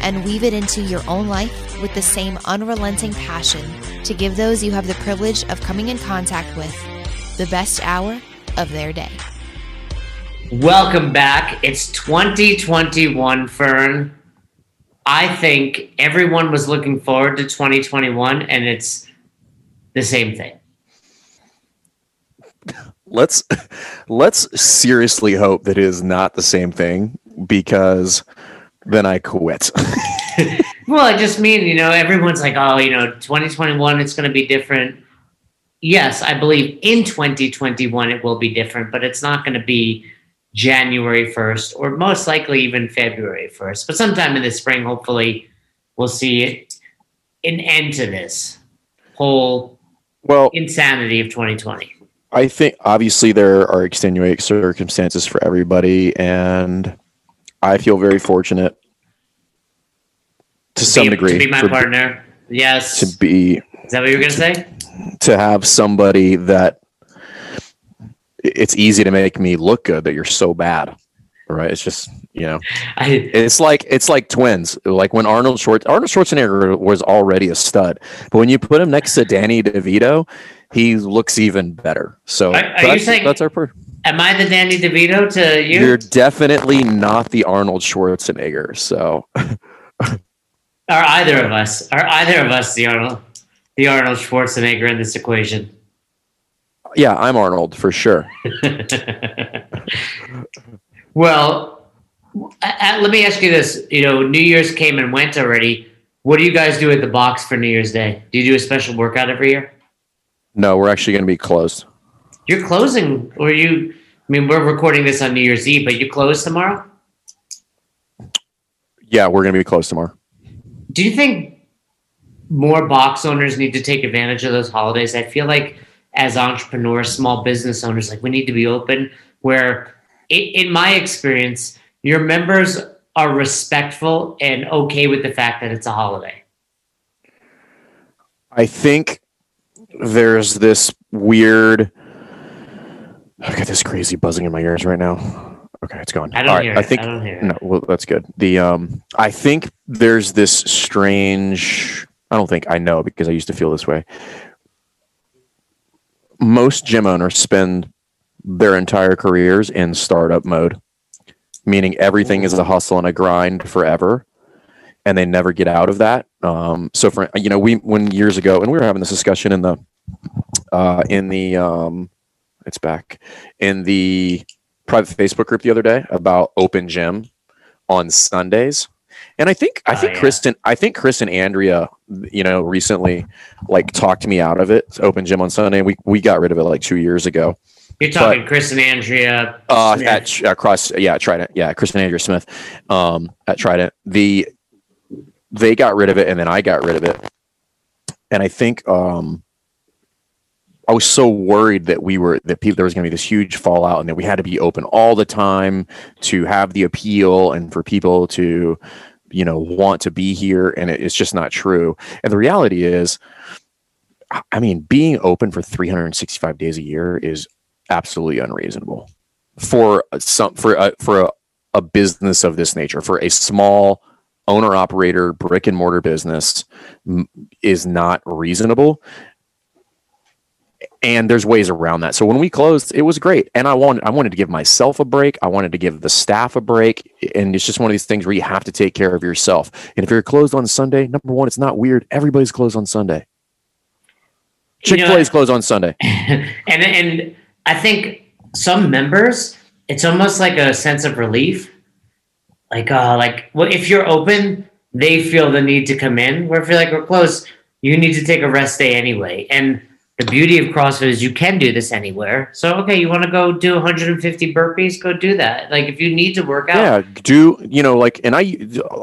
and weave it into your own life with the same unrelenting passion to give those you have the privilege of coming in contact with the best hour of their day. Welcome back. It's 2021, Fern. I think everyone was looking forward to 2021, and it's the same thing. Let's let's seriously hope that it is not the same thing because then I quit. well, I just mean, you know, everyone's like, oh, you know, 2021, it's going to be different. Yes, I believe in 2021 it will be different, but it's not going to be January 1st or most likely even February 1st. But sometime in the spring, hopefully, we'll see it, an end to this whole well insanity of 2020. I think obviously there are extenuating circumstances for everybody, and I feel very fortunate to, To some be- degree To be my partner. Yes. to be Is that what you were going to say? to have somebody that it's easy to make me look good that you're so bad right it's just you know I, it's like it's like twins like when arnold Schwarz arnold schwarzenegger was already a stud but when you put him next to danny devito he looks even better so Are- are you that's, saying- that's our per- am I the Danny DeVito to you? you're definitely not the arnold schwarzenegger so Are either of us? Are either of us the Arnold, the Arnold Schwarzenegger in this equation? yeah i'm arnold for sure well, let me ask you this: you know, New Year's came and went already. What do you guys do at the box for New Year's Day? Do you do a special workout every year? no we're actually going to be closed You're closing, or you? I mean, we're recording this on New Year's Eve, but you close tomorrow. yeah we're going to be closed tomorrow Do you think more box owners need to take advantage of those holidays? I feel like as entrepreneurs, small business owners, like we need to be open. Where, in my experience, your members are respectful and okay with the fact that it's a holiday. I think there's this weird. I've got this crazy buzzing in my ears right now. Okay, it's gone. I don't right, hear I think I don't hear it. no. Well, that's good. The um, I think there's this strange. I don't think I know because I used to feel this way. Most gym owners spend their entire careers in startup mode, meaning everything is a hustle and a grind forever, and they never get out of that. Um, so for you know, we when years ago, and we were having this discussion in the uh, in the um, it's back in the private Facebook group the other day about open gym on Sundays. And I think I Oh, think yeah. Kristen I think Chris and Andrea, you know, recently like talked me out of it. It's open gym on Sunday. We we got rid of it like two years ago. You're talking Chris and Andrea. Uh, at across yeah Trident yeah Chris and Andrea Smith, um, at Trident the they got rid of it and then I got rid of it, and I think um, I was so worried that we were that people there was going to be this huge fallout and that we had to be open all the time to have the appeal and for people to you know want to be here and it, it's just not true. And the reality is I- mean being open for 365 days a year is absolutely unreasonable for some for a, for a, a business of this nature. For a small owner operator brick and mortar business is not reasonable and there's ways around that. So when we closed it was great. And i wanted i wanted to give myself a break. I wanted to give the staff a break. And it's just one of these things where you have to take care of yourself. And if you're closed on sunday number one it's not weird. Everybody's closed on sunday. Chick-fil-a's closed on sunday. And and I think some members, it's almost like a sense of relief. Like, uh, like well, if you're open, they feel the need to come in. Where if you're like we're closed, you need to take a rest day anyway. And the beauty of CrossFit is you can do this anywhere. So okay, you want to go do 150 burpees, go do that. Like if you need to work out, yeah do you know like and i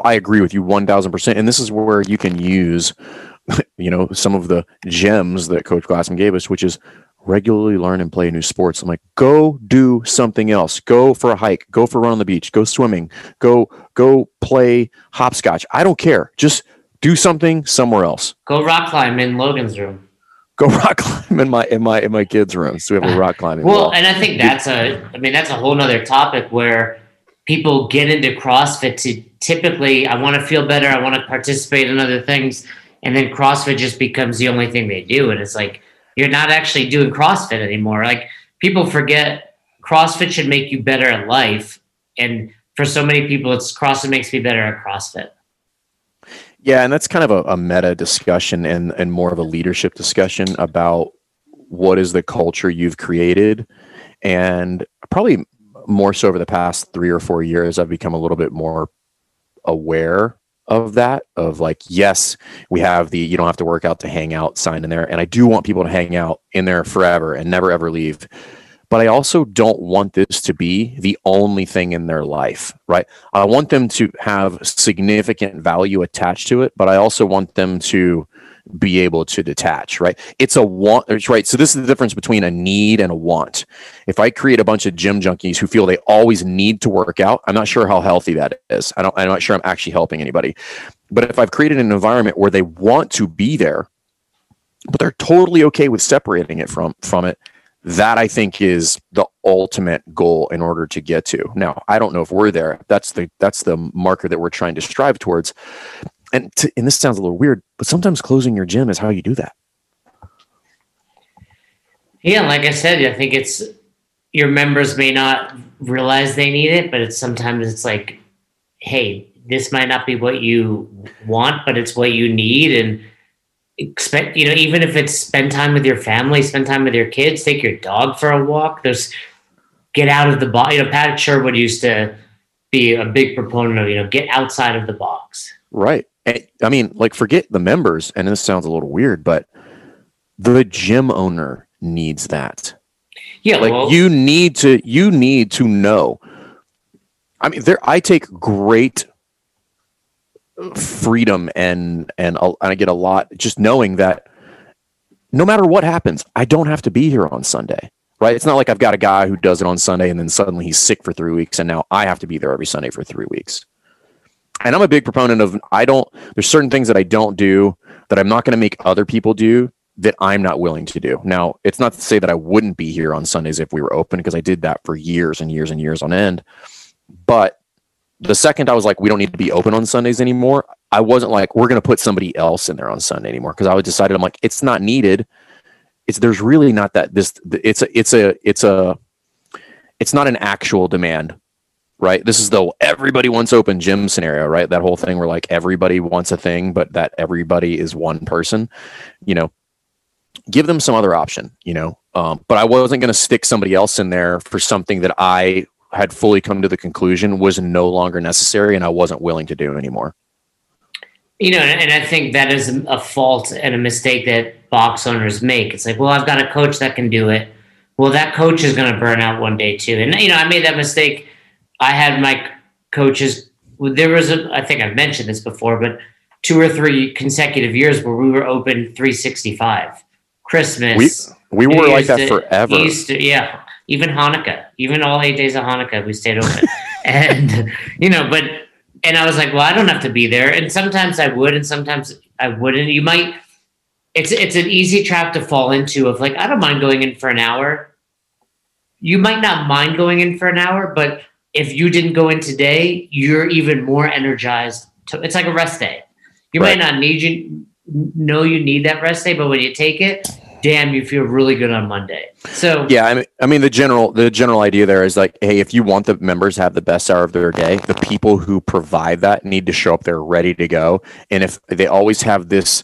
i agree with you 1000% and this is where you can use you know some of the gems that coach glassman gave us which is regularly learn and play new sports. I'm like, go do something else. Go for a hike. Go for a run on the beach. Go swimming. Go go play hopscotch. I don't care. Just do something somewhere else. Go rock climb in Logan's room. Go rock climb in my in my in my kids' room. So we have a rock climbing. Well, wall. and I think that's a. I mean, that's a whole nother topic where people get into CrossFit to typically, I want to feel better. I want to participate in other things, and then CrossFit just becomes the only thing they do, and it's like you're not actually doing CrossFit anymore. Like people forget CrossFit should make you better at life, and for so many people, it's CrossFit makes me better at CrossFit. Yeah, and that's kind of a, a meta discussion and and more of a leadership discussion about what is the culture you've created, and probably more so over the past three or four years, I've become a little bit more aware of that of like yes we have the you don't have to work out to hang out sign in there. And i do want people to hang out in there forever and never ever leave but i also don't want this to be the only thing in their life right i want them to have significant value attached to it but i also want them to be able to detach, right? It's a want, right? So this is the difference between a need and a want. If I create a bunch of gym junkies who feel they always need to work out, I'm not sure how healthy that is. I don't, I'm not sure I'm actually helping anybody. But if I've created an environment where they want to be there, but they're totally okay with separating it from from it, that I think is the ultimate goal in order to get to. Now, I don't know if we're there. That's the that's the marker that we're trying to strive towards and to, and this sounds a little weird, but sometimes closing your gym is how you do that. Yeah, like I said, I think it's your members may not realize they need it, but it's sometimes it's like, hey, this might not be what you want, but it's what you need, and expect you know even if it's spend time with your family, spend time with your kids, take your dog for a walk. There's get out of the box. You know, Pat Sherwood used to be a big proponent of you know get outside of the box. Right. I mean, like, forget the members, and this sounds a little weird, but the gym owner needs that. Yeah, like well, you need to you need to know. I mean, there I take great freedom and and I get a lot just knowing that no matter what happens, I don't have to be here on Sunday. Right? It's not like I've got a guy who does it on Sunday and then suddenly he's sick for three weeks and now I have to be there every Sunday for three weeks and I'm a big proponent of I don't there's certain things that I don't do that I'm not going to make other people do that I'm not willing to do. Now, it's not to say that I wouldn't be here on Sundays if we were open because I did that for years and years and years on end. But the second I was like we don't need to be open on Sundays anymore, I wasn't like we're going to put somebody else in there on Sunday anymore because I was decided I'm like it's not needed. It's there's really not that this it's a it's a it's a it's not an actual demand right? This is the everybody wants open gym scenario, right? That whole thing where like everybody wants a thing, but that everybody is one person, you know, give them some other option, you know. Um, but I wasn't going to stick somebody else in there for something that I had fully come to the conclusion was no longer necessary and I wasn't willing to do anymore. You know, and I think that is a fault and a mistake that box owners make. It's like, well, I've got a coach that can do it. Well, that coach is going to burn out one day too. And, you know, I made that mistake I had my coaches. There was a, I think I've mentioned this before, but two or three consecutive years where we were open 365. Christmas. We, we were like that forever. Easter, yeah. Even Hanukkah, even all eight days of Hanukkah, we stayed open. and, you know, but, and I was like, well, I don't have to be there. And sometimes I would, and sometimes I wouldn't. You might, it's, it's an easy trap to fall into of like, I don't mind going in for an hour. You might not mind going in for an hour, but if you didn't go in today, you're even more energized. To, it's like a rest day. You right. might not need you know you need that rest day, but when you take it, damn, you feel really good on Monday. So yeah, I mean, I mean the general the general idea there is like, hey, if you want the members to have the best hour of their day, the people who provide that need to show up there ready to go, and if they always have this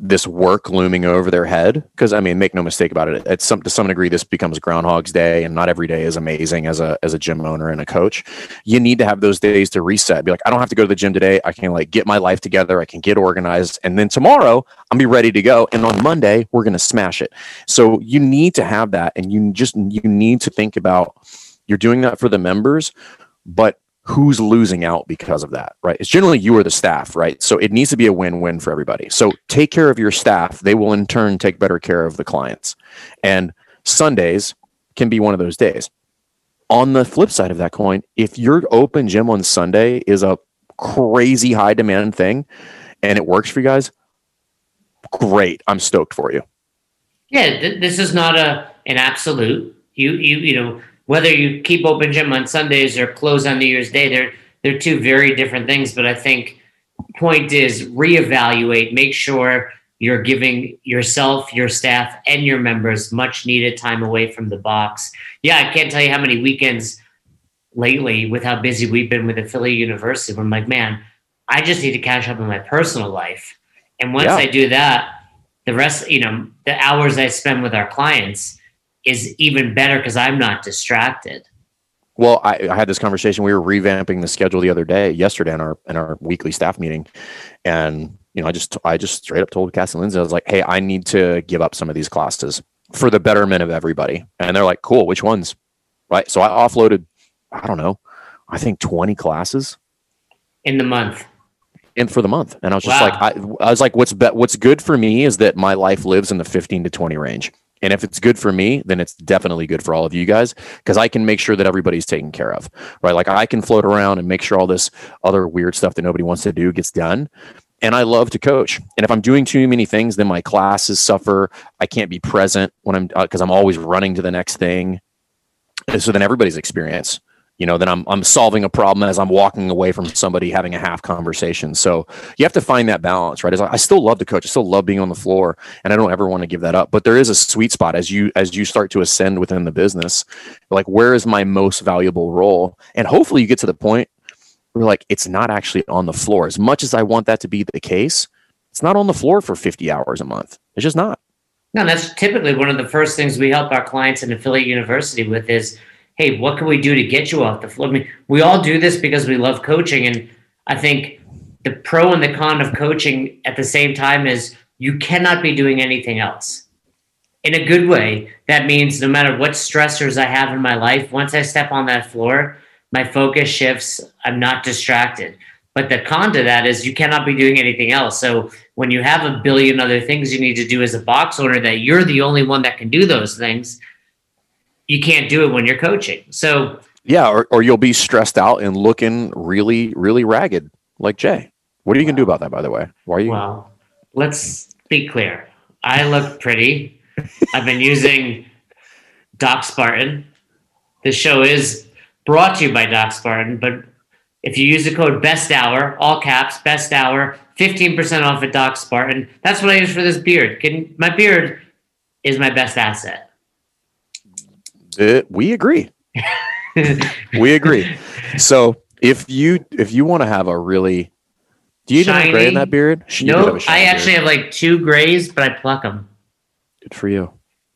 this work looming over their head? Because i mean make no mistake about it at some to some degree this becomes groundhog's day and not every day is amazing as a as a gym owner and a coach. You need to have those days to reset. Be like i don't have to go to the gym today. I can like get my life together. I can get organized. And then tomorrow i'll be ready to go. And on monday we're going to smash it. So you need to have that and you just you need to think about you're doing that for the members but who's losing out because of that, right? It's generally you or the staff, right? So it needs to be a win-win for everybody. So take care of your staff; they will in turn take better care of the clients. And Sundays can be one of those days. On the flip side of that coin, if your open gym on Sunday is a crazy high demand thing and it works for you guys, great. I'm stoked for you. Yeah, th- this is not a an absolute. You you you know whether you keep open gym on Sundays or close on New Year's Day, they're they're two very different things. But I think point is reevaluate, make sure you're giving yourself, your staff, and your members much needed time away from the box. Yeah, I can't tell you how many weekends lately with how busy we've been with affiliate university where I'm like, man, I just need to catch up in my personal life. And once Yeah. I do that, the rest, you know, the hours I spend with our clients is even better because I'm not distracted. Well, I, I had this conversation. We were revamping the schedule the other day, yesterday, in our in our weekly staff meeting, and you know, I just I just straight up told Cass and Lindsay, I was like, "Hey, I need to give up some of these classes for the betterment of everybody." And they're like, "Cool, which ones?" Right. So I offloaded, I don't know, I think twenty classes in the month. in for the month, and I was just Wow. like, I, I was like, "What's be- what's good for me is that my life lives in the fifteen to twenty range." And if it's good for me, then it's definitely good for all of you guys because I can make sure that everybody's taken care of, right? Like I can float around and make sure all this other weird stuff that nobody wants to do gets done. And I love to coach. And if I'm doing too many things, then my classes suffer. I can't be present when I'm uh, because I'm always running to the next thing. And so then everybody's experience, you know, then I'm I'm solving a problem as I'm walking away from somebody having a half conversation. So you have to find that balance, right? Like, I still love to coach. I still love being on the floor, and I don't ever want to give that up. But there is a sweet spot as you as you start to ascend within the business. Like, where is my most valuable role? And hopefully, you get to the point where like it's not actually on the floor. As much as I want that to be the case, it's not on the floor for 50 hours a month. It's just not. No, that's typically one of the first things we help our clients in affiliate university with is, hey, what can we do to get you off the floor? I mean, we all do this because we love coaching, and I think the pro and the con of coaching at the same time is you cannot be doing anything else. In a good way, that means no matter what stressors I have in my life, once I step on that floor, my focus shifts. I'm not distracted. But the con to that is you cannot be doing anything else. So when you have a billion other things you need to do as a box owner that you're the only one that can do those things, you can't do it when you're coaching. So Yeah, or, or you'll be stressed out and looking really, really ragged, like Jay. What are you gonna do about that, by the way? Why are you? Well, let's be clear. I look pretty. I've been using Doc Spartan. The show is brought to you by Doc Spartan, but if you use the code best hour, all caps, best hour, 15% off at Doc Spartan. That's what I use for this beard. My beard is my best asset. Uh, we agree. we agree. So if you if you want to have a really, do you have gray in that beard? You no, I actually beard. have like two grays, but I pluck them. good for you.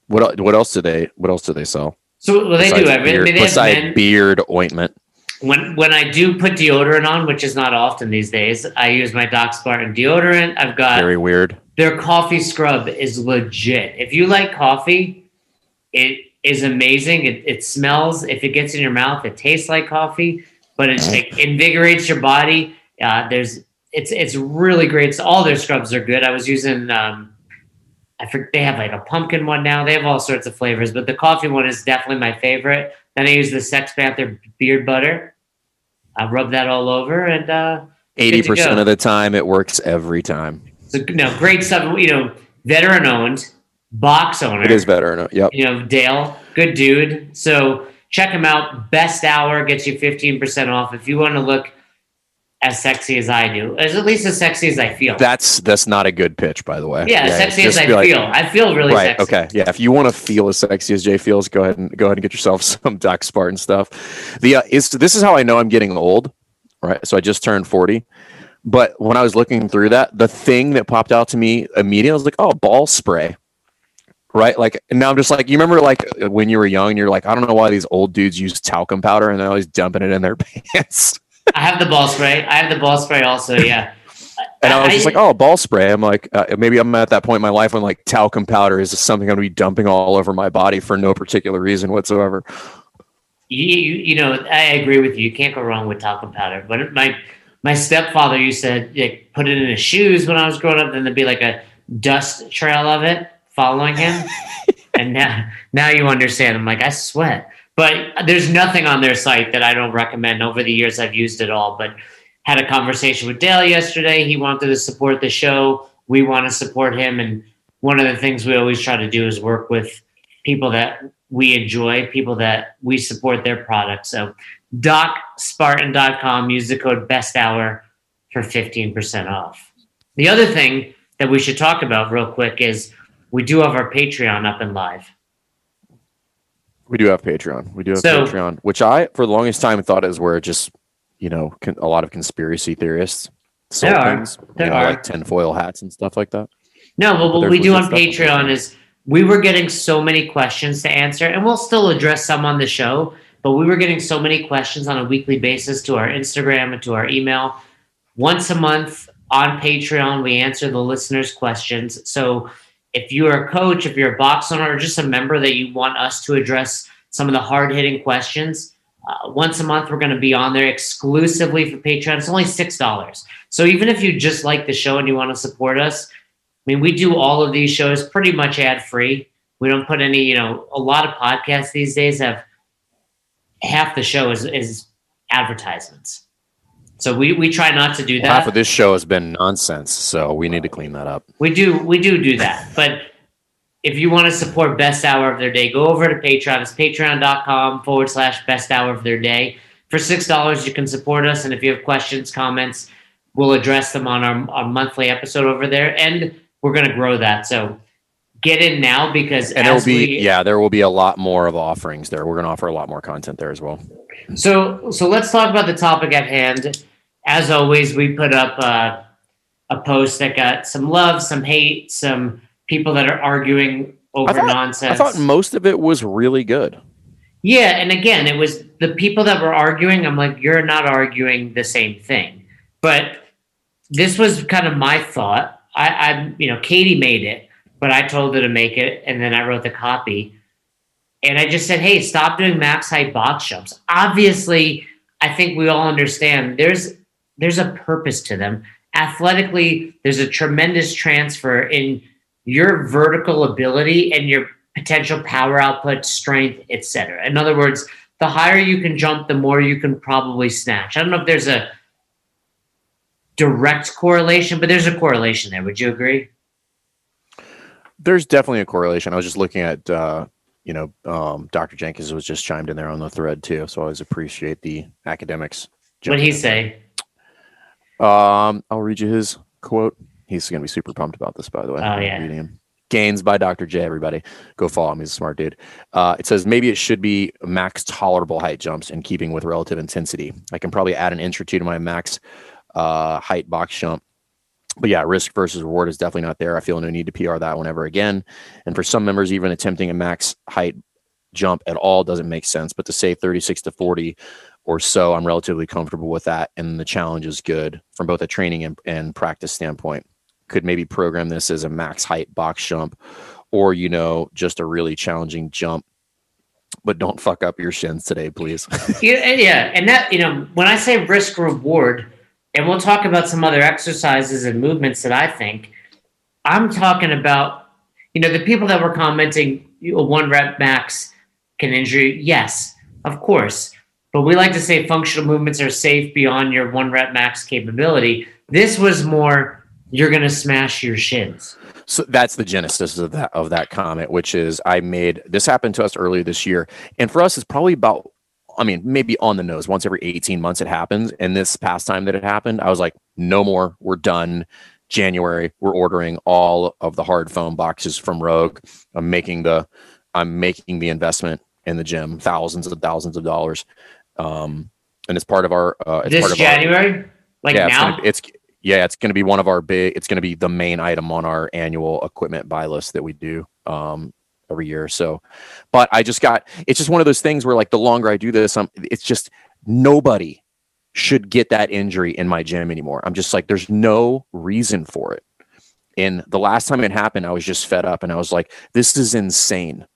What what else do they what else do they sell? So well, they do. Mean, beard, they have besides beard ointment. when when I do put deodorant on, which is not often these days, I use my Doc Spartan deodorant. I've got Very weird. their coffee scrub is legit. If you like coffee, it is amazing. It, it smells. If it gets in your mouth, it tastes like coffee, but it, it invigorates your body. Uh, there's it's it's really great. So all their scrubs are good. I was using um, I forget they have like a pumpkin one now. They have all sorts of flavors, but the coffee one is definitely my favorite. Then I use the Sex Panther beard butter. I rub that all over and uh, Eighty percent of the time, it works every time. so no great stuff. You know, veteran owned, box owner. It is better. No, yep. You know, Dale, good dude. So check him out. Best hour gets you fifteen percent off if you want to look as sexy as I do, as at least as sexy as I feel. That's that's not a good pitch, by the way. yeah, as sexy as I be like, feel. I feel really right. sexy. Okay. Yeah. If you want to feel as sexy as Jay feels, go ahead and go ahead and get yourself some Doc Spartan stuff. The uh, is this is how I know I'm getting old. Right. So I just turned forty. But when I was looking through that, the thing that popped out to me immediately I was like, oh, ball spray. Right. Like, and now I'm just like, you remember like when you were young you're like, I don't know why these old dudes use talcum powder and they're always dumping it in their pants. I have the ball spray. I have the ball spray also. Yeah. And I was just like, oh, ball spray. I'm like, uh, maybe I'm at that point in my life when like talcum powder is something I'm going to be dumping all over my body for no particular reason whatsoever. you, you, you know, I agree with you. You can't go wrong with talcum powder. But my my stepfather used to like, put it in his shoes when I was growing up. Then there'd be like a dust trail of it following him. and now now you understand. I'm like, I sweat. But there's nothing on their site that I don't recommend. Over the years, I've used it all. But had a conversation with Dale yesterday. He wanted to support the show. We want to support him. And one of the things we always try to do is work with people that we enjoy, people that we support their products. So DocSpartan.com, use the code best hour for 15% off. The other thing that we should talk about real quick is we do have our Patreon up and live. We do have Patreon. We do have So- Patreon, which I, for the longest time, thought is where just, you know, con- a lot of conspiracy theorists sold There are. things, There you know, are. like tinfoil hats and stuff like that. No, well, what we do on Patreon is we were getting so many questions to answer, and we'll still address some on the show, but we were getting so many questions on a weekly basis to our Instagram and to our email. Once a month on Patreon, we answer the listeners' questions. So if you're a coach, if you're a box owner, or just a member that you want us to address some of the hard hitting questions, uh, once a month we're going to be on there exclusively for Patreon. It's only $6. So even if you just like the show and you want to support us, I mean, we do all of these shows pretty much ad free. We don't put any, you know, a lot of podcasts these days have half the show is, is advertisements. So we, we try not to do that. Half of this show has been nonsense, so we need to clean that up. We do we do do that. But if you want to support best hour of their day, go over to Patreon. It's patreon.com forward slash best hour of their day. For six dollars, you can support us. And if you have questions, comments, we'll address them on our, our monthly episode over there. And we're gonna grow that. So get in now because And it'll be, we, yeah, there will be a lot more of offerings there. We're going to offer a lot more content there as well. So, so let's talk about the topic at hand. As always, we put up uh, a post that got some love, some hate, some people that are arguing over I thought- nonsense. I thought most of it was really good. yeah, and again, it was the people that were arguing. I'm like, you're not arguing the same thing. But this was kind of my thought. I, I, you know, Katie made it, but I told her to make it, and then I wrote the copy. And I just said, hey, stop doing max height box jumps. Obviously, I think we all understand there's there's a purpose to them. Athletically, there's a tremendous transfer in your vertical ability and your potential power output, strength, etc. In other words, the higher you can jump, the more you can probably snatch. I don't know if there's a direct correlation, but there's a correlation there. Would you agree? There's definitely a correlation. I was just looking at, uh, you know, um, Dr. Jenkins was just chimed in there on the thread too. So I always appreciate the academics. What'd he say? Um, I'll read you his quote. He's going to be super pumped about this, by the way. Oh, yeah. reading him. Gains by Dr. J. Everybody, go follow him. He's a smart dude. Uh, it says maybe it should be max tolerable height jumps in keeping with relative intensity. I can probably add an inch or two to my max uh, height box jump. But yeah, risk versus reward is definitely not there. I feel no need to PR that one ever again. And for some members, even attempting a max height jump at all doesn't make sense. But to say 36 to 40 or so, I'm relatively comfortable with that. And the challenge is good from both a training and, and practice standpoint. Could maybe program this as a max height box jump or, you know, just a really challenging jump. But don't fuck up your shins today, please. Yeah, yeah, and that you know, when I say risk reward, and we'll talk about some other exercises and movements that I think, I'm talking about, you know, the people that were commenting you know, one rep max can injure you. Yes, of course, but we like to say functional movements are safe beyond your one rep max capability. This was more you're going to smash your shins. So that's the genesis of that of that comment, which is I made this happened to us earlier this year, and for us, it's probably about. I mean, maybe on the nose. Once every 18 months it happens. And this past time that it happened, I was like, no more. We're done. January, we're ordering all of the hard foam boxes from Rogue. I'm making the I'm making the investment in the gym, thousands and thousands of dollars. Um, and it's part of our uh, it's this part of our, January, like yeah, it's now, gonna, it's yeah, it's going to be one of our big. It's going to be the main item on our annual equipment buy list that we do um, every year. So, but I just got. It's just one of those things where, like, the longer I do this, um, it's just nobody should get that injury in my gym anymore. I'm just like, there's no reason for it. And the last time it happened, I was just fed up, and I was like, this is insane.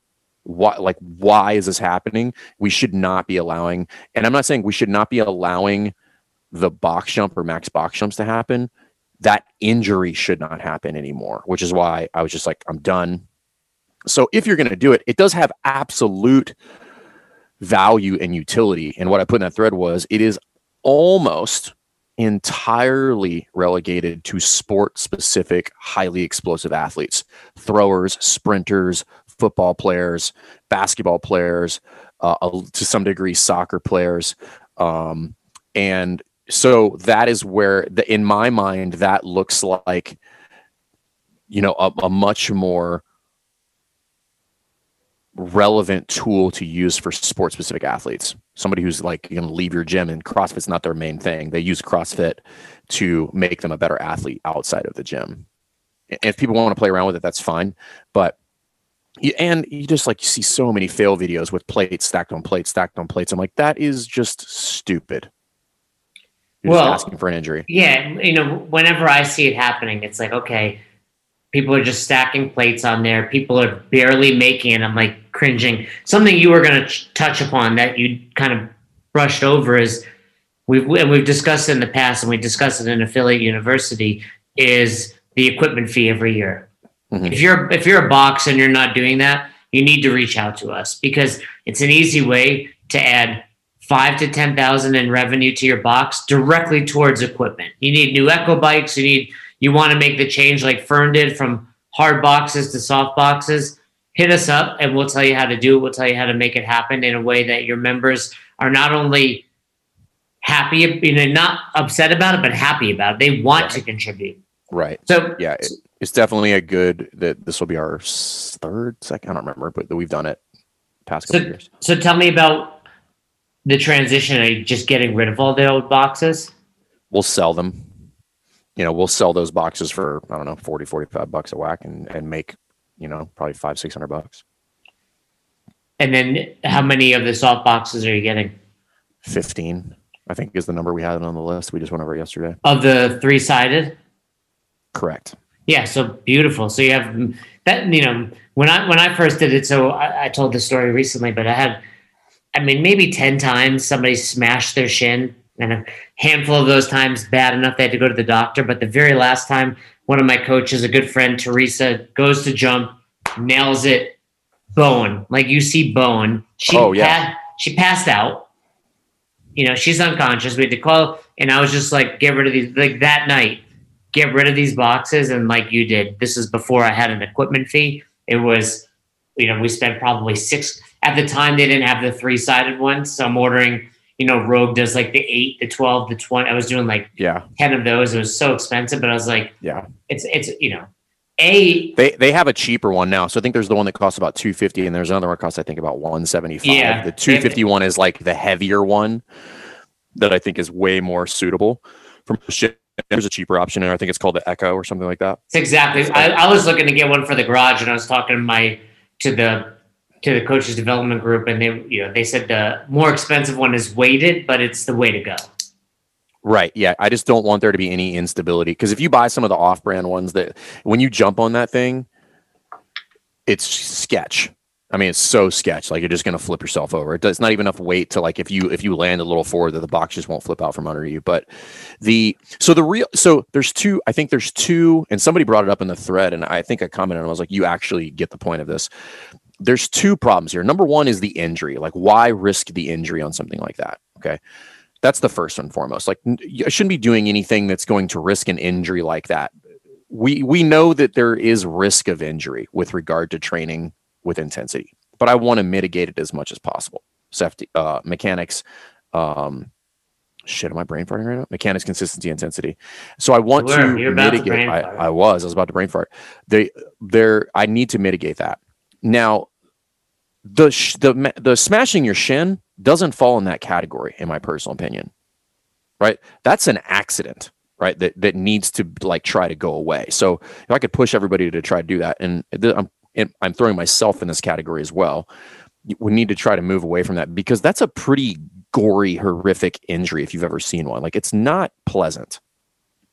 Why like why is this happening? We should not be allowing and i'm not saying we should not be allowing the box jump or max box jumps to happen. That injury should not happen anymore which is why i was just like i'm done. So if you're going to do it it does have absolute value and utility. And what i put in that thread was it is almost entirely relegated to sport specific highly explosive athletes throwers sprinters football players, basketball players, uh, to some degree, soccer players. Um, and so that is where, the, in my mind, that looks like, you know, a, a much more relevant tool to use for sport specific athletes. Somebody who's like going to leave your gym and CrossFit's not their main thing. They use CrossFit to make them a better athlete outside of the gym. And If people want to play around with it, that's fine. But you, and you just like you see so many fail videos with plates stacked on plates stacked on plates i'm like that is just stupid You're well just asking for an injury yeah you know whenever i see it happening it's like okay people are just stacking plates on there people are barely making it i'm like cringing something you were going to ch- touch upon that you kind of brushed over is we've and we've discussed in the past and we discussed it in affiliate university is the equipment fee every year Mm-hmm. If you're if you're a box and you're not doing that, you need to reach out to us because it's an easy way to add five to ten thousand in revenue to your box directly towards equipment. You need new Echo bikes. You need you want to make the change like Fern did from hard boxes to soft boxes. Hit us up and we'll tell you how to do it. We'll tell you how to make it happen in a way that your members are not only happy, you know, not upset about it, but happy about it. They want to contribute. Right. So yeah, it, it's definitely a good that this will be our third, second. I don't remember, but we've done it past couple so, years. So tell me about the transition of just getting rid of all the old boxes. We'll sell them. You know, we'll sell those boxes for I don't know 40, 45 bucks a whack, and and make you know probably five, six hundred bucks. And then, how many of the soft boxes are you getting? Fifteen, I think, is the number we had on the list. We just went over yesterday. Of the three sided. Correct. Yeah, so beautiful. So you have that. You know, when I when I first did it, so I, I told the story recently, but I had, I mean, maybe ten times somebody smashed their shin, and a handful of those times bad enough they had to go to the doctor. But the very last time, one of my coaches, a good friend, Teresa, goes to jump, nails it, bone like you see bone. She oh yeah. Pa- she passed out. You know, she's unconscious. We had to call, and I was just like, get rid of these. Like that night, get rid of these boxes. And like you did, this is before I had an equipment fee. It was, you know, we spent probably six at the time. They didn't have the three sided ones, so I'm ordering. You know, Rogue does like the eight, the twelve, the twenty. I was doing like yeah ten of those. It was so expensive, but I was like, yeah, it's it's you know, a they they have a cheaper one now. So I think there's the one that costs about 250 and there's another one that costs I think about 175. Yeah, the two fifty one is like the heavier one that I think is way more suitable from ship there's a cheaper option, and I think it's called the Echo or something like that. Exactly. I, I was looking to get one for the garage, and I was talking to my to the to the coaches development group, and they you know they said the more expensive one is weighted, but it's the way to go. Right. Yeah. I just don't want there to be any instability because if you buy some of the off-brand ones that when you jump on that thing, it's sketch. I mean, it's so sketch. Like you're just to flip yourself over. It does not even enough weight to like if you if you land a little forward, that the box just won't flip out from under you. But the so the real so there's two. I think there's two, and somebody brought it up in the thread, and I think I commented. and I was like, you actually get the point of this. There's two problems here. Number one is the injury. Like, why risk the injury on something like that? Okay. That's the first and foremost. Like, I shouldn't be doing anything that's going to risk an injury like that. We we know that there is risk of injury with regard to training with intensity, but I want to mitigate it as much as possible. Safety, uh, mechanics, um, shit, am I brain farting right now? Mechanics, consistency, intensity. So I want to mitigate. To I, I, was, I was about to brain fart. They, there, I need to mitigate that. Now, the sh- the the smashing your shin doesn't fall in that category, in my personal opinion. Right? That's an accident right that that needs to like try to go away so if i could push everybody to try to do that and i'm I'm throwing myself in this category as well. We need to try to move away from that because that's a pretty gory, horrific injury if you've ever seen one. Like it's not pleasant,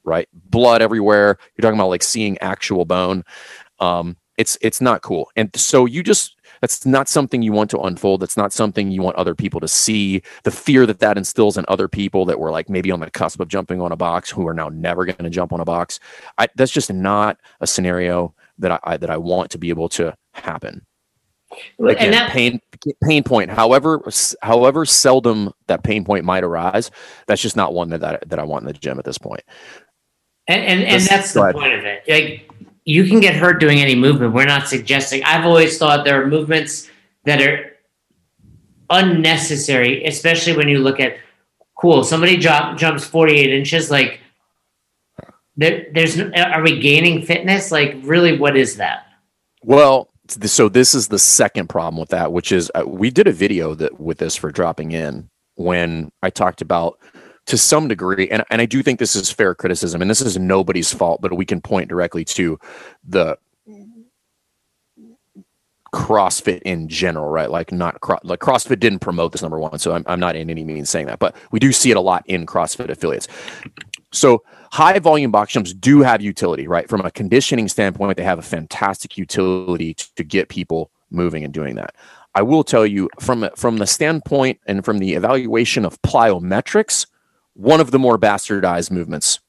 right? Blood everywhere. You're talking about like seeing actual bone. Um, it's it's not cool. And so you just That's not something you want to unfold. That's not something you want other people to see. The fear that that instills in other people that were like maybe on the cusp of jumping on a box who are now never going to jump on a box. I, that's just not a scenario that I, I that I want to be able to happen. Again, and that, pain pain point. However, however seldom that pain point might arise, that's just not one that that, that I want in the gym at this point. And and, and that's the point of it. Like you can get hurt doing any movement. We're not suggesting. I've always thought there are movements that are unnecessary, especially when you look at cool. Somebody jump, jumps forty eight inches. Like there, there's are we gaining fitness? Like really, what is that? Well, so this is the second problem with that, which is uh, we did a video that with this for dropping in when I talked about to some degree, and, and I do think this is fair criticism, and this is nobody's fault, but we can point directly to the CrossFit in general, right? Like not like CrossFit didn't promote this number one, so I'm, I'm not in any means saying that, but we do see it a lot in CrossFit affiliates. So high volume box jumps do have utility, right? From a conditioning standpoint, they have a fantastic utility to, to get people moving and doing that. I will tell you from from the standpoint and from the evaluation of plyometrics, one of the more bastardized movements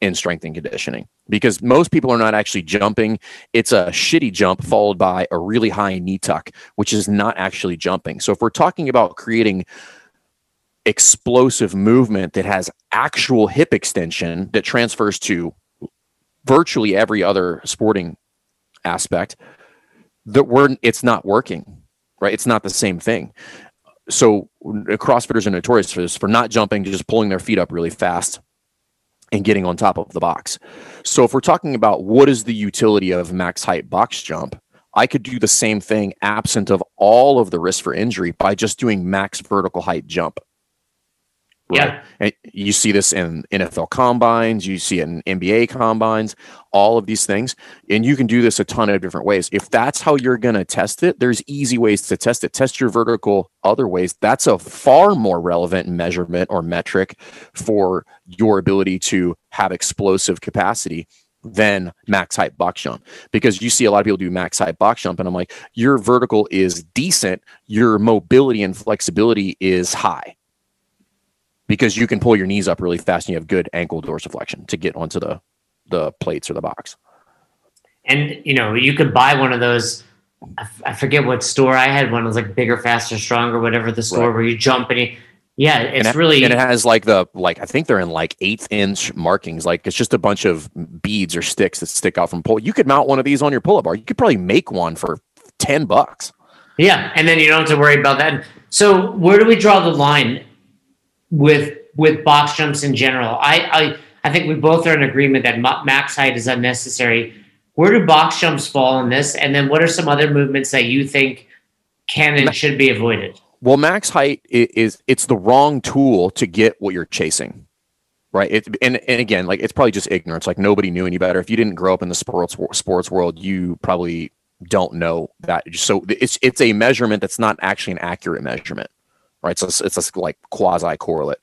in strength and conditioning because most people are not actually jumping. It's a shitty jump followed by a really high knee tuck, which is not actually jumping. So if we're talking about creating explosive movement that has actual hip extension that transfers to virtually every other sporting aspect that we're it's not working right it's not the same thing so uh, crossfitters are notorious for this for not jumping just pulling their feet up really fast and getting on top of the box. So if we're talking about what is the utility of max height box jump i could do the same thing absent of all of the risk for injury by just doing max vertical height jump Right? Yeah. And you see this in NFL combines, you see it in NBA combines, all of these things. And you can do this a ton of different ways. If that's how you're going to test it, there's easy ways to test it. Test your vertical other ways. That's a far more relevant measurement or metric for your ability to have explosive capacity than max height box jump because you see a lot of people do max height box jump and I'm like your vertical is decent your mobility and flexibility is high because you can pull your knees up really fast and you have good ankle dorsiflexion to get onto the the plates or the box. And you know, you could buy one of those. I forget what store I had one. It was like bigger, faster, stronger, whatever the store right. where you jump and you, yeah, it's and really and it has like the like I think they're in like eighth inch markings. Like it's just a bunch of beads or sticks that stick out from pull. You could mount one of these on your pull up bar. You could probably make one for ten bucks. Yeah, and then you don't have to worry about that. So where do we draw the line with with box jumps in general. I I, I think we both are in agreement that max height is unnecessary. Where do box jumps fall in this? And then what are some other movements that you think can and should be avoided? Well, max height is it's the wrong tool to get what you're chasing. Right. It, and, and again, like it's probably just ignorance. Like nobody knew any better. If you didn't grow up in the sports sports world, you probably don't know that. So it's it's a measurement that's not actually an accurate measurement right? So it's, it's a like quasi correlate.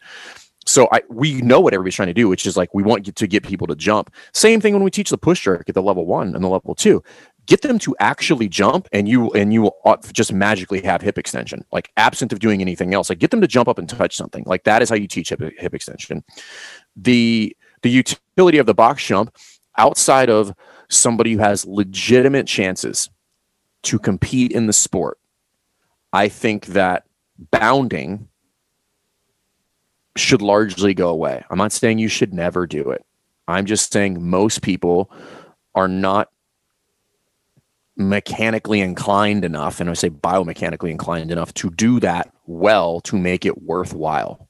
So I we know what everybody's trying to do, which is like we want to get people to jump. Same thing when we teach the push jerk at the level one and the level two. Get them to actually jump, and you and you will just magically have hip extension, like absent of doing anything else. Like get them to jump up and touch something. Like that is how you teach hip, hip extension. The the utility of the box jump outside of somebody who has legitimate chances to compete in the sport, I think that bounding should largely go away. I'm not saying you should never do it. I'm just saying most people are not mechanically inclined enough, and I say biomechanically inclined enough to do that well to make it worthwhile.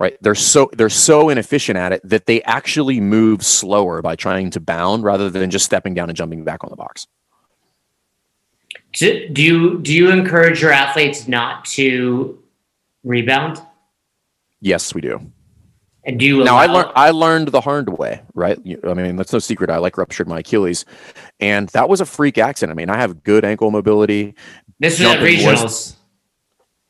Right? They're so they're so inefficient at it that they actually move slower by trying to bound rather than just stepping down and jumping back on the box. Do, do you do you encourage your athletes not to rebound? Yes, we do. And do you now? I learned I learned the hard way, right? I mean, that's no secret. I like ruptured my Achilles, and that was a freak accident. I mean, I have good ankle mobility. This was at regionals.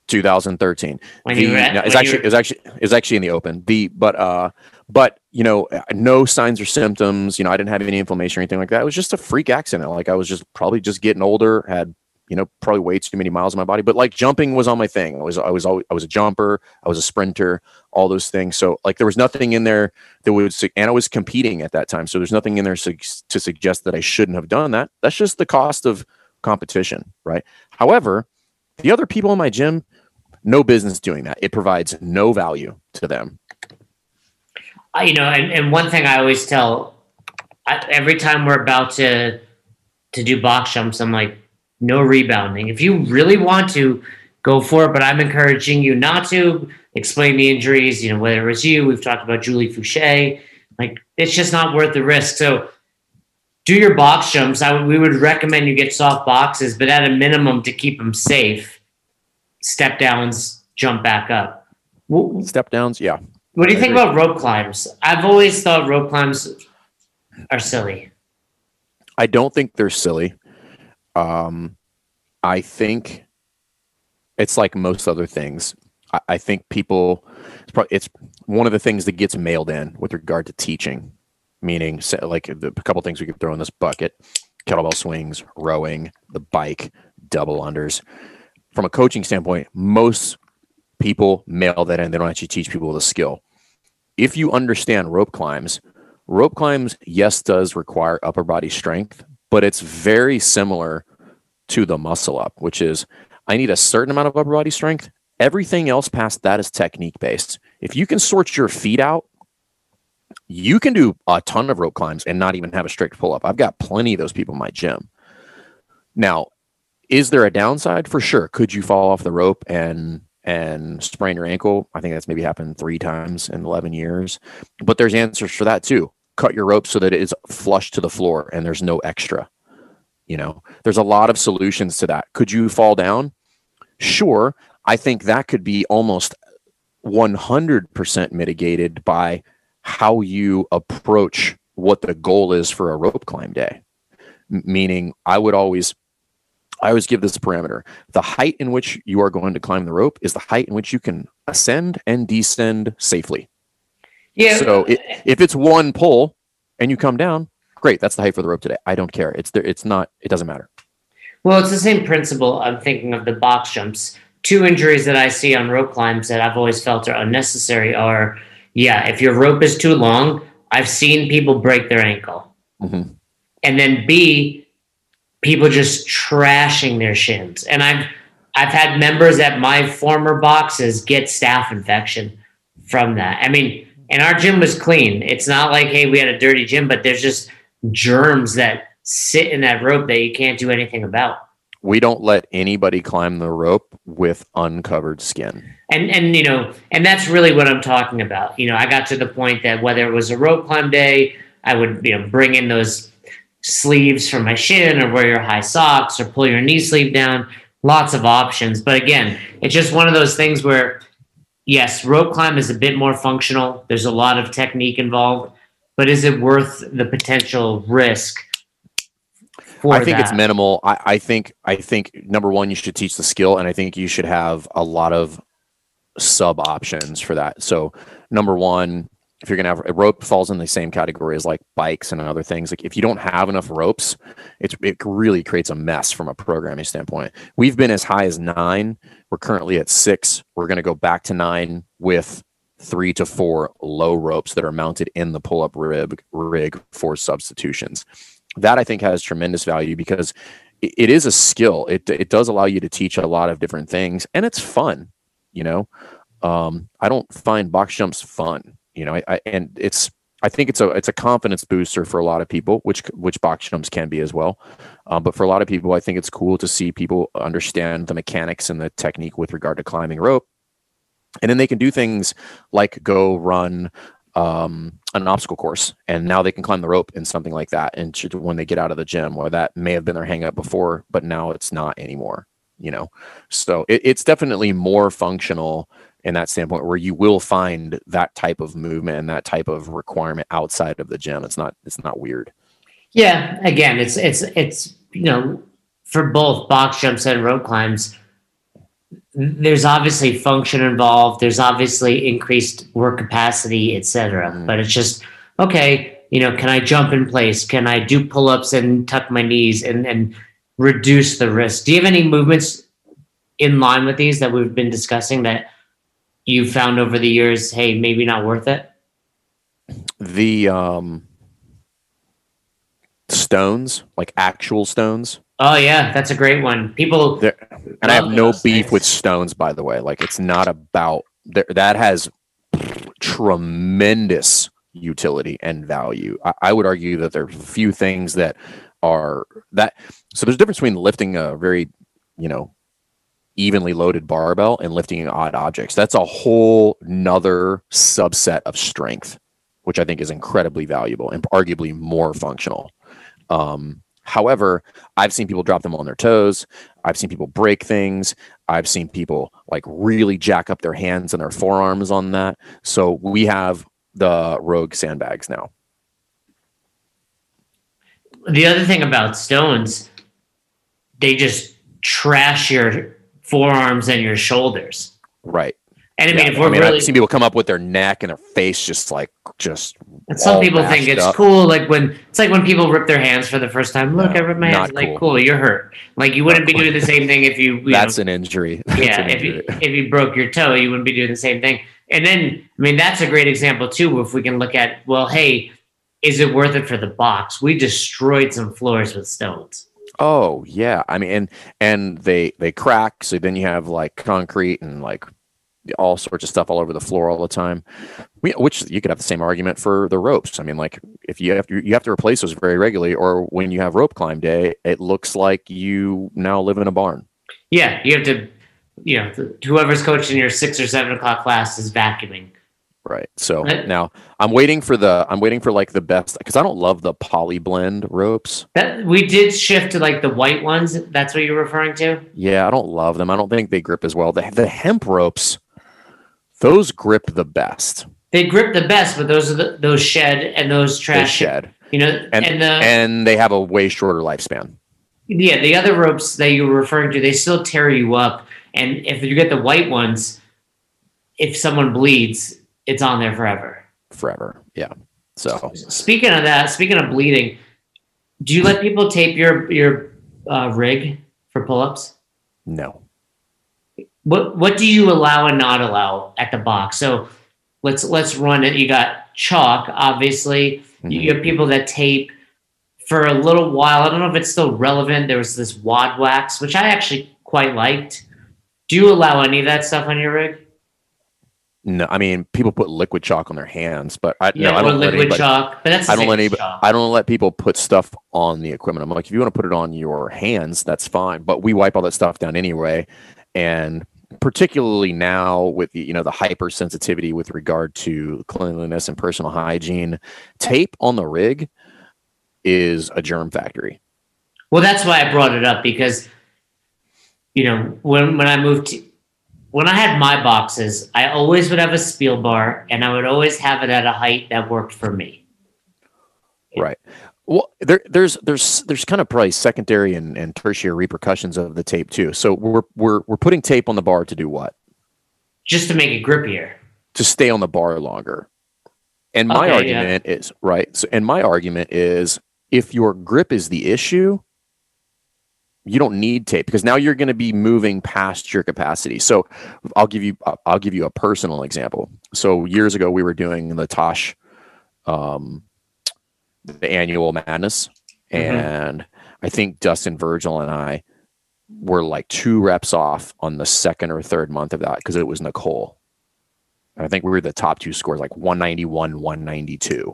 2013. When the, you no, it's actually it was actually it was actually in the open. The but uh but you know no signs or symptoms. You know I didn't have any inflammation or anything like that. It was just a freak accident. Like I was just probably just getting older, had you know, probably way too many miles in my body. But like jumping was on my thing. I was I was always, I was a jumper. I was a sprinter. All those things. So like there was nothing in there that would and I was competing at that time. So there's nothing in there su- to suggest that I shouldn't have done that. That's just the cost of competition, right? However, the other people in my gym, no business doing that. It provides no value to them. You know, and, and one thing I always tell I, every time we're about to to do box jumps, I'm like, no rebounding. If you really want to, go for it. But I'm encouraging you not to explain the injuries. You know, whether it was you, we've talked about Julie Foucher. Like, it's just not worth the risk. So, do your box jumps. I we would recommend you get soft boxes, but at a minimum to keep them safe, step downs, jump back up. Step downs, yeah. What do you think about rope climbs? I've always thought rope climbs are silly. I don't think they're silly. Um, I think it's like most other things. I, I think people, it's, probably, it's one of the things that gets mailed in with regard to teaching, meaning like the, a couple things we could throw in this bucket kettlebell swings, rowing, the bike, double unders. From a coaching standpoint, most people mail that in. They don't actually teach people the skill. If you understand rope climbs, rope climbs, yes, does require upper body strength, but it's very similar to the muscle up, which is I need a certain amount of upper body strength. Everything else past that is technique based. If you can sort your feet out, you can do a ton of rope climbs and not even have a strict pull up. I've got plenty of those people in my gym. Now, is there a downside? For sure. Could you fall off the rope and and sprain your ankle? I think that's maybe happened three times in 11 years. But there's answers for that too. Cut your rope so that it is flush to the floor and there's no extra. You know, there's a lot of solutions to that. Could you fall down? Sure. I think that could be almost 100% mitigated by how you approach what the goal is for a rope climb day. M- meaning, I would always I always give this parameter. The height in which you are going to climb the rope is the height in which you can ascend and descend safely. Yeah. So it, if it's one pull and you come down, great. That's the height for the rope today. I don't care. It's there. It's not. It doesn't matter. Well, it's the same principle. I'm thinking of the box jumps. Two injuries that I see on rope climbs that I've always felt are unnecessary are, yeah, if your rope is too long, I've seen people break their ankle. Mm-hmm. And then B, people just trashing their shins. And I've I've had members at my former boxes get staph infection from that. I mean, and our gym was clean. It's not like, hey, we had a dirty gym, but there's just germs that sit in that rope that you can't do anything about. We don't let anybody climb the rope with uncovered skin. And and you know, and that's really what I'm talking about. You know, I got to the point that whether it was a rope climb day, I would you know bring in those sleeves from my shin or wear your high socks or pull your knee sleeve down. Lots of options. But again, it's just one of those things where yes, rope climb is a bit more functional. There's a lot of technique involved but is it worth the potential risk? I think that? it's minimal. I, I think I think number one, you should teach the skill, and I think you should have a lot of sub options for that. So number one, if you're gonna have a rope falls in the same category as like bikes and other things. Like if you don't have enough ropes, it's it really creates a mess from a programming standpoint. We've been as high as nine. We're currently at six. We're gonna go back to nine with three to four low ropes that are mounted in the pull up rig, rig for substitutions. That I think has tremendous value because it, it is a skill. It, it does allow you to teach a lot of different things and it's fun. You know, um, I don't find box jumps fun, you know, I, I, and it's, I think it's a it's a confidence booster for a lot of people, which which box jumps can be as well. Um, but for a lot of people, I think it's cool to see people understand the mechanics and the technique with regard to climbing rope and then they can do things like go run um, an obstacle course, and now they can climb the rope and something like that. And when they get out of the gym, or that may have been their hangup before, but now it's not anymore. You know, so it, it's definitely more functional in that standpoint, where you will find that type of movement and that type of requirement outside of the gym. It's not it's not weird. Yeah, again, it's it's it's you know for both box jumps and rope climbs there's obviously function involved there's obviously increased work capacity etc mm. but it's just okay you know can i jump in place can i do pull-ups and tuck my knees and and reduce the risk. Do you have any movements in line with these that we've been discussing that you found over the years? Hey, maybe not worth it. The um, stones, like actual stones. Oh yeah, that's a great one. People There, and I have no beef things. with stones, by the way. Like it's not about. That has tremendous utility and value. I, I would argue that there are few things that are that. So there's a difference between lifting a very, you know, evenly loaded barbell and lifting odd objects. That's a whole nother subset of strength, which I think is incredibly valuable and arguably more functional. Um, however, I've seen people drop them on their toes. I've seen people break things. I've seen people like really jack up their hands and their forearms on that. So we have the Rogue sandbags now. the other thing about stones, they just trash your forearms and your shoulders. Right. And I mean, Yeah, if we're I mean, really, I've seen people come up with their neck and their face just like just and some people think it's up. cool. Like when it's like when people rip their hands for the first time. Look, No, I ripped my hands. not Like, cool. cool, you're hurt. Like you wouldn't be cool. doing the same thing if you, you that's know, an injury. That's yeah, an if you injury. if you broke your toe, you wouldn't be doing the same thing. And then, I mean, that's a great example too. If we can look at, well, hey, is it worth it for the box? We destroyed some floors with stones. Oh yeah, I mean, and and they they crack. So then you have like concrete and like all sorts of stuff all over the floor all the time. We, which you could have the same argument for the ropes. I mean, like if you have to you have to replace those very regularly, or when you have rope climb day, it looks like you now live in a barn. Yeah, you have to, you know, whoever's coaching your six or seven o'clock class is vacuuming. Right. So Right. now I'm waiting for the I'm waiting for like the best because I don't love the poly blend ropes. That we did shift to like the white ones. That's what you're referring to. Yeah, I don't love them. I don't think they grip as well. The the hemp ropes, those grip the best. They grip the best, but those are the, those shed and those They trash. shed. You know, And and, the and they have a way shorter lifespan. yeah, the other ropes that you were referring to, they still tear you up. And if you get the white ones, if someone bleeds, it's on there forever. forever. Yeah. So Speaking of that, speaking of bleeding, do you let people tape your your uh, rig for pull-ups? no. What what do you allow and not allow at the box? So let's let's run it. You got chalk, obviously. You- You have people that tape for a little while. I don't know if it's still relevant. There was this wad wax, which I actually quite liked. Do you allow any of that stuff on your rig? No, I mean people put liquid chalk on their hands, but I Yeah, no, I don't let liquid anybody, chalk. But that's I don't let anybody chalk. I don't let people put stuff on the equipment. I'm like, if you want to put it on your hands, that's fine. But we wipe all that stuff down anyway. And particularly now with the, you know the hypersensitivity with regard to cleanliness and personal hygiene, tape on the rig is a germ factory. Well, that's why I brought it up because, you know, when when I moved to, when I had my boxes, I always would have a spiel bar, and I would always have it at a height that worked for me. Right. Well, there, there's there's there's kind of probably secondary and, and tertiary repercussions of the tape too. So we're we're we're putting tape on the bar to do what? just to make it grippier. To stay on the bar longer. And my Okay, yeah. argument is right. So and my argument is if your grip is the issue, you don't need tape because now you're going to be moving past your capacity. So I'll give you I'll give you a personal example. So years ago we were doing the Tosh um the annual madness Mhm. and I think Dustin Virgil and I were like two reps off on the second or third month of that because it was Nicole. And I think we were the top two scores, like 191, 192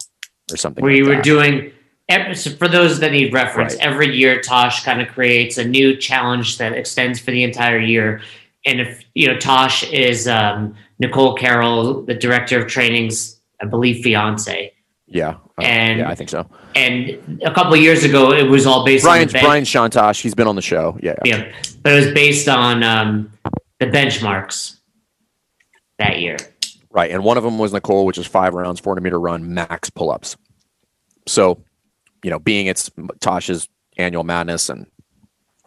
or something. We like were that. doing every, so for those that need reference Right. every year tosh kind of creates a new challenge that extends for the entire year and if you know tosh is um, nicole carroll the director of training's i believe fiance Yeah. uh, And- yeah, I think so. and a couple of years ago it was all based Brian on bench, Brian Chontosh, he's been on the show. Yeah. yeah. yeah but it was based on um, the benchmarks that year Right. And one of them was Nicole, which is five rounds, 400 meter run, max pull ups. So, you know, being it's Tosh's annual madness and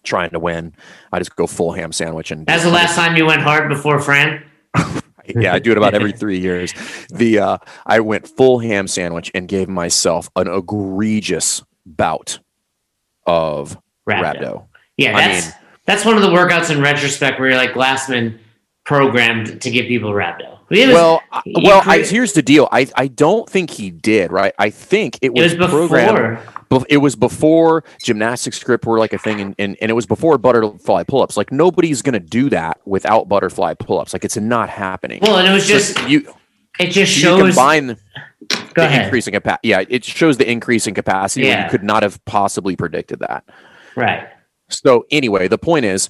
trying to win, I just go full ham sandwich. And that's the last time you went hard before fran yeah, I do it about every three years. The uh, I went full ham sandwich and gave myself an egregious bout of Rhabdo. rhabdo. Yeah, I that's mean- that's one of the workouts in retrospect where you're like Glassman programmed to give people rhabdo. Was, well, well, I, here's the deal. I, I don't think he did. Right. I think it it was, was programmed. before. It was before gymnastics grips were like a thing, and, and, and it was before butterfly pull-ups. Like nobody's gonna do that without butterfly pull-ups. Like it's not happening. Well, and it was So just you, it just you shows. combine the Go ahead. increase in capacity. Yeah, it shows the increase in capacity. Yeah. you could not have possibly predicted that. Right. So anyway, the point is,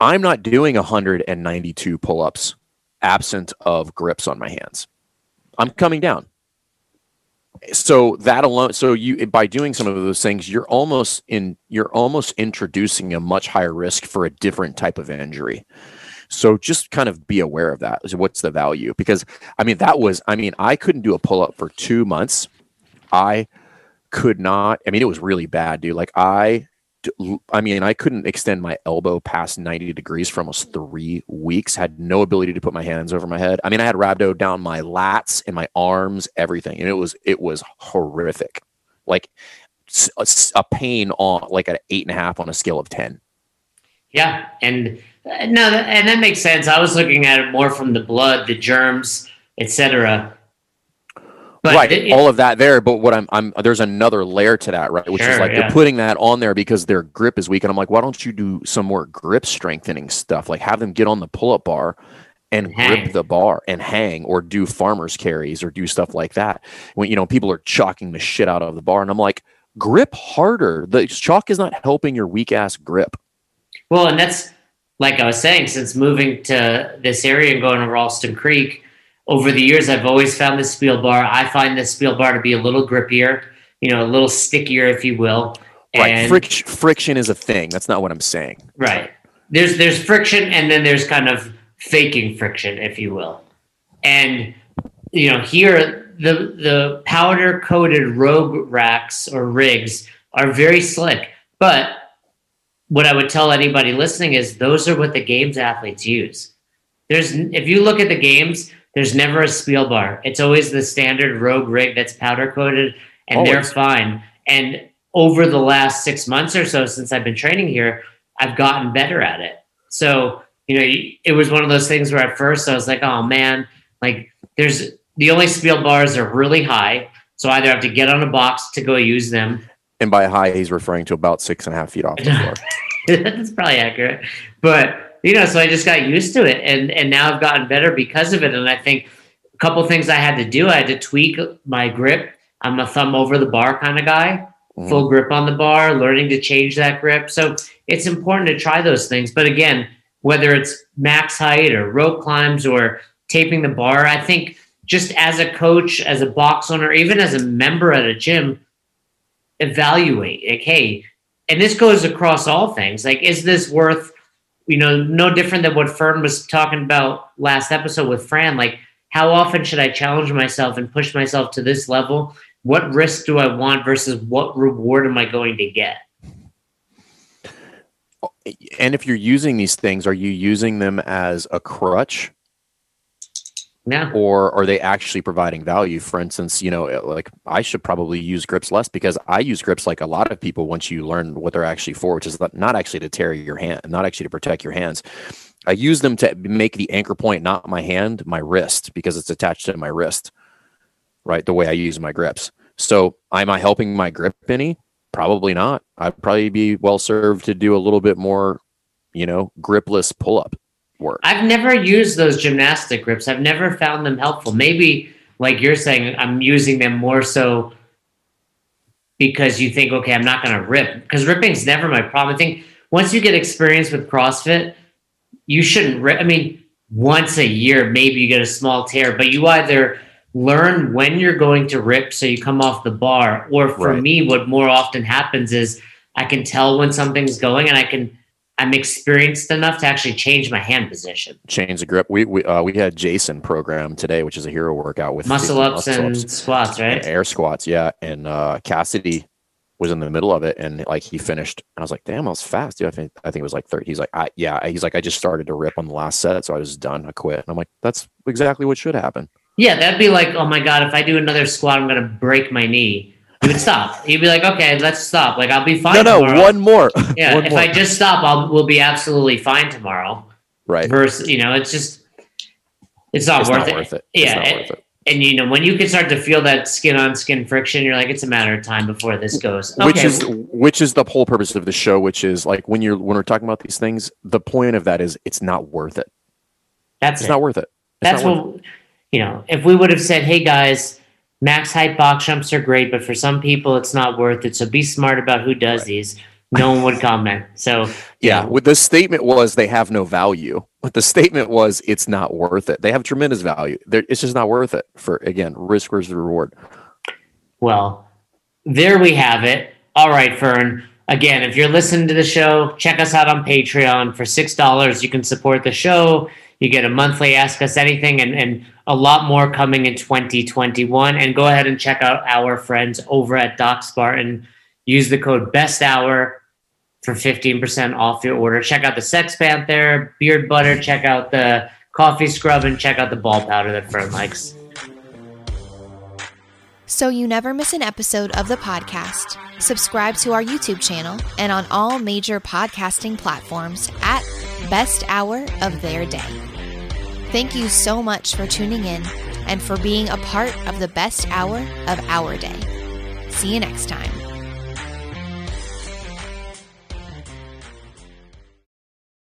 I'm not doing 192 pull-ups absent of grips on my hands. I'm coming down. So that alone, so you by doing some of those things, you're almost in, you're almost introducing a much higher risk for a different type of injury. So just kind of be aware of that. What's the value? Because I mean, that was, I mean, I couldn't do a pull-up for two months. I could not. I mean, it was really bad, dude. Like I I mean, I couldn't extend my elbow past 90 degrees for almost three weeks. Had no ability to put my hands over my head. I mean, I had rhabdo down my lats and my arms, everything, and it was it was horrific. Like a pain on like an eight and a half on a scale of ten. Yeah, and uh, no, and that makes sense. I was looking at it more from the blood, the germs, etc. But right, it- all of that there. But what I'm, I'm there's another layer to that, right? Which is like yeah. they're putting that on there because their grip is weak, and I'm like, why don't you do some more grip strengthening stuff? Like have them get on the pull-up bar and And hang. grip the bar and hang, or do farmers carries, or do stuff like that. When you know people are chalking the shit out of the bar, and I'm like, grip harder. The chalk is not helping your weak ass grip. Well, and that's like I was saying, since moving to this area and going to Ralston Creek, over the years, I've always found the Spiel bar. I find the Spiel bar to be a little grippier, you know, a little stickier, if you will. Right, And- friction friction is a thing. That's not what I'm saying. Right. There's there's friction and then there's kind of faking friction, if you will. And you know, here the the powder coated rogue racks or rigs are very slick. But what I would tell anybody listening is those are what the games athletes use. There's if you look at the games, there's never a spiel bar. It's always the standard rogue rig that's powder coated and they're fine. And over the last six months or so since I've been training here, I've gotten better at it. So, you know, it was one of those things where at first I was like, oh man, like there's the only spiel bars are really high. So I either have to get on a box to go use them. And by high, he's referring to about six and a half feet off the floor. That's probably accurate. But you know, so I just got used to it and and now I've gotten better because of it. And I think a couple things I had to do, I had to tweak my grip. I'm a thumb over the bar kind of guy. Mhm. Full grip on the bar, learning to change that grip. So it's important to try those things. But again, whether it's max height or rope climbs or taping the bar, I think just as a coach, as a box owner, even as a member at a gym, evaluate like, hey, and this goes across all things. Like, is this worth, you know, no different than what Fern was talking about last episode with Fran? Like, how often should I challenge myself and push myself to this level? What risk do I want versus what reward am I going to get? And if you're using these things, are you using them as a crutch Yeah. or are they actually providing value? For instance, you know, like I should probably use grips less because I use grips like a lot of people once you learn what they're actually for, which is not actually to tear your hand, not actually to protect your hands. I use them to make the anchor point not my hand, my wrist, because it's attached to my wrist, right? The way I use my grips. So, am I helping my grip any? Probably not. I'd probably be well served to do a little bit more, you know, gripless pull up work. I've never used those gymnastic grips. I've never found them helpful. Maybe, like you're saying, I'm using them more so because you think, okay, I'm not going to rip. Because ripping's never my problem. I think once you get experience with CrossFit, you shouldn't rip. I mean, once a year, maybe you get a small tear, but you either learn when you're going to rip so you come off the bar, or for Right. me, what more often happens is I can tell when something's going and I can. I'm experienced enough to actually change my hand position. change the grip. We we uh, we had Jason program today, which is a hero workout with muscle ups muscle and ups squats, and right? air squats. Yeah, and uh, Cassidy was in the middle of it, and like he finished, and I was like, "Damn, I was fast, dude." I think I think it was like thirty. He's like, I, "Yeah," he's like, "I just started to rip on the last set, so I was done. I quit." And I'm like, "That's exactly what should happen." Yeah, that'd be like, oh my god, if I do another squat, I'm gonna break my knee. You would stop. You'd be like, okay, let's stop. Like I'll be fine. No, no, tomorrow. one more. Yeah, one if more. I just stop, I'll we'll be absolutely fine tomorrow. right. Versus, you know, it's just it's not It's worth not it. worth it. Yeah, It's not and, worth it. and you know when you can start to feel that skin on skin friction, you're like, it's a matter of time before this goes. which is which is the whole purpose of the show which is like when you're when we're talking about these things the point of that is it's not worth it that's it's it. not worth it It's That's what you know. If we would have said, "Hey guys, max height box jumps are great, but for some people, it's not worth it." So be smart about who does Right. these. No one would comment. So yeah what the statement was they have no value but the statement was it's not worth it they have tremendous value They're, it's just not worth it for again risk versus reward Well, there we have it. All right, Fern. Again, if you're listening to the show, check us out on Patreon. For six dollars, you can support the show. You get a monthly Ask Us Anything and, and a lot more coming in 2021. And go ahead and check out our friends over at Doc Spartan. Use the code Best Hour for 15% off your order. Check out the Sex Panther, Beard Butter, check out the coffee scrub, and check out the ball powder that Fern likes. So you never miss an episode of the podcast, subscribe to our YouTube channel and on all major podcasting platforms at Best Hour of Their Day. Thank you so much for tuning in and for being a part of the best hour of our day. See you next time.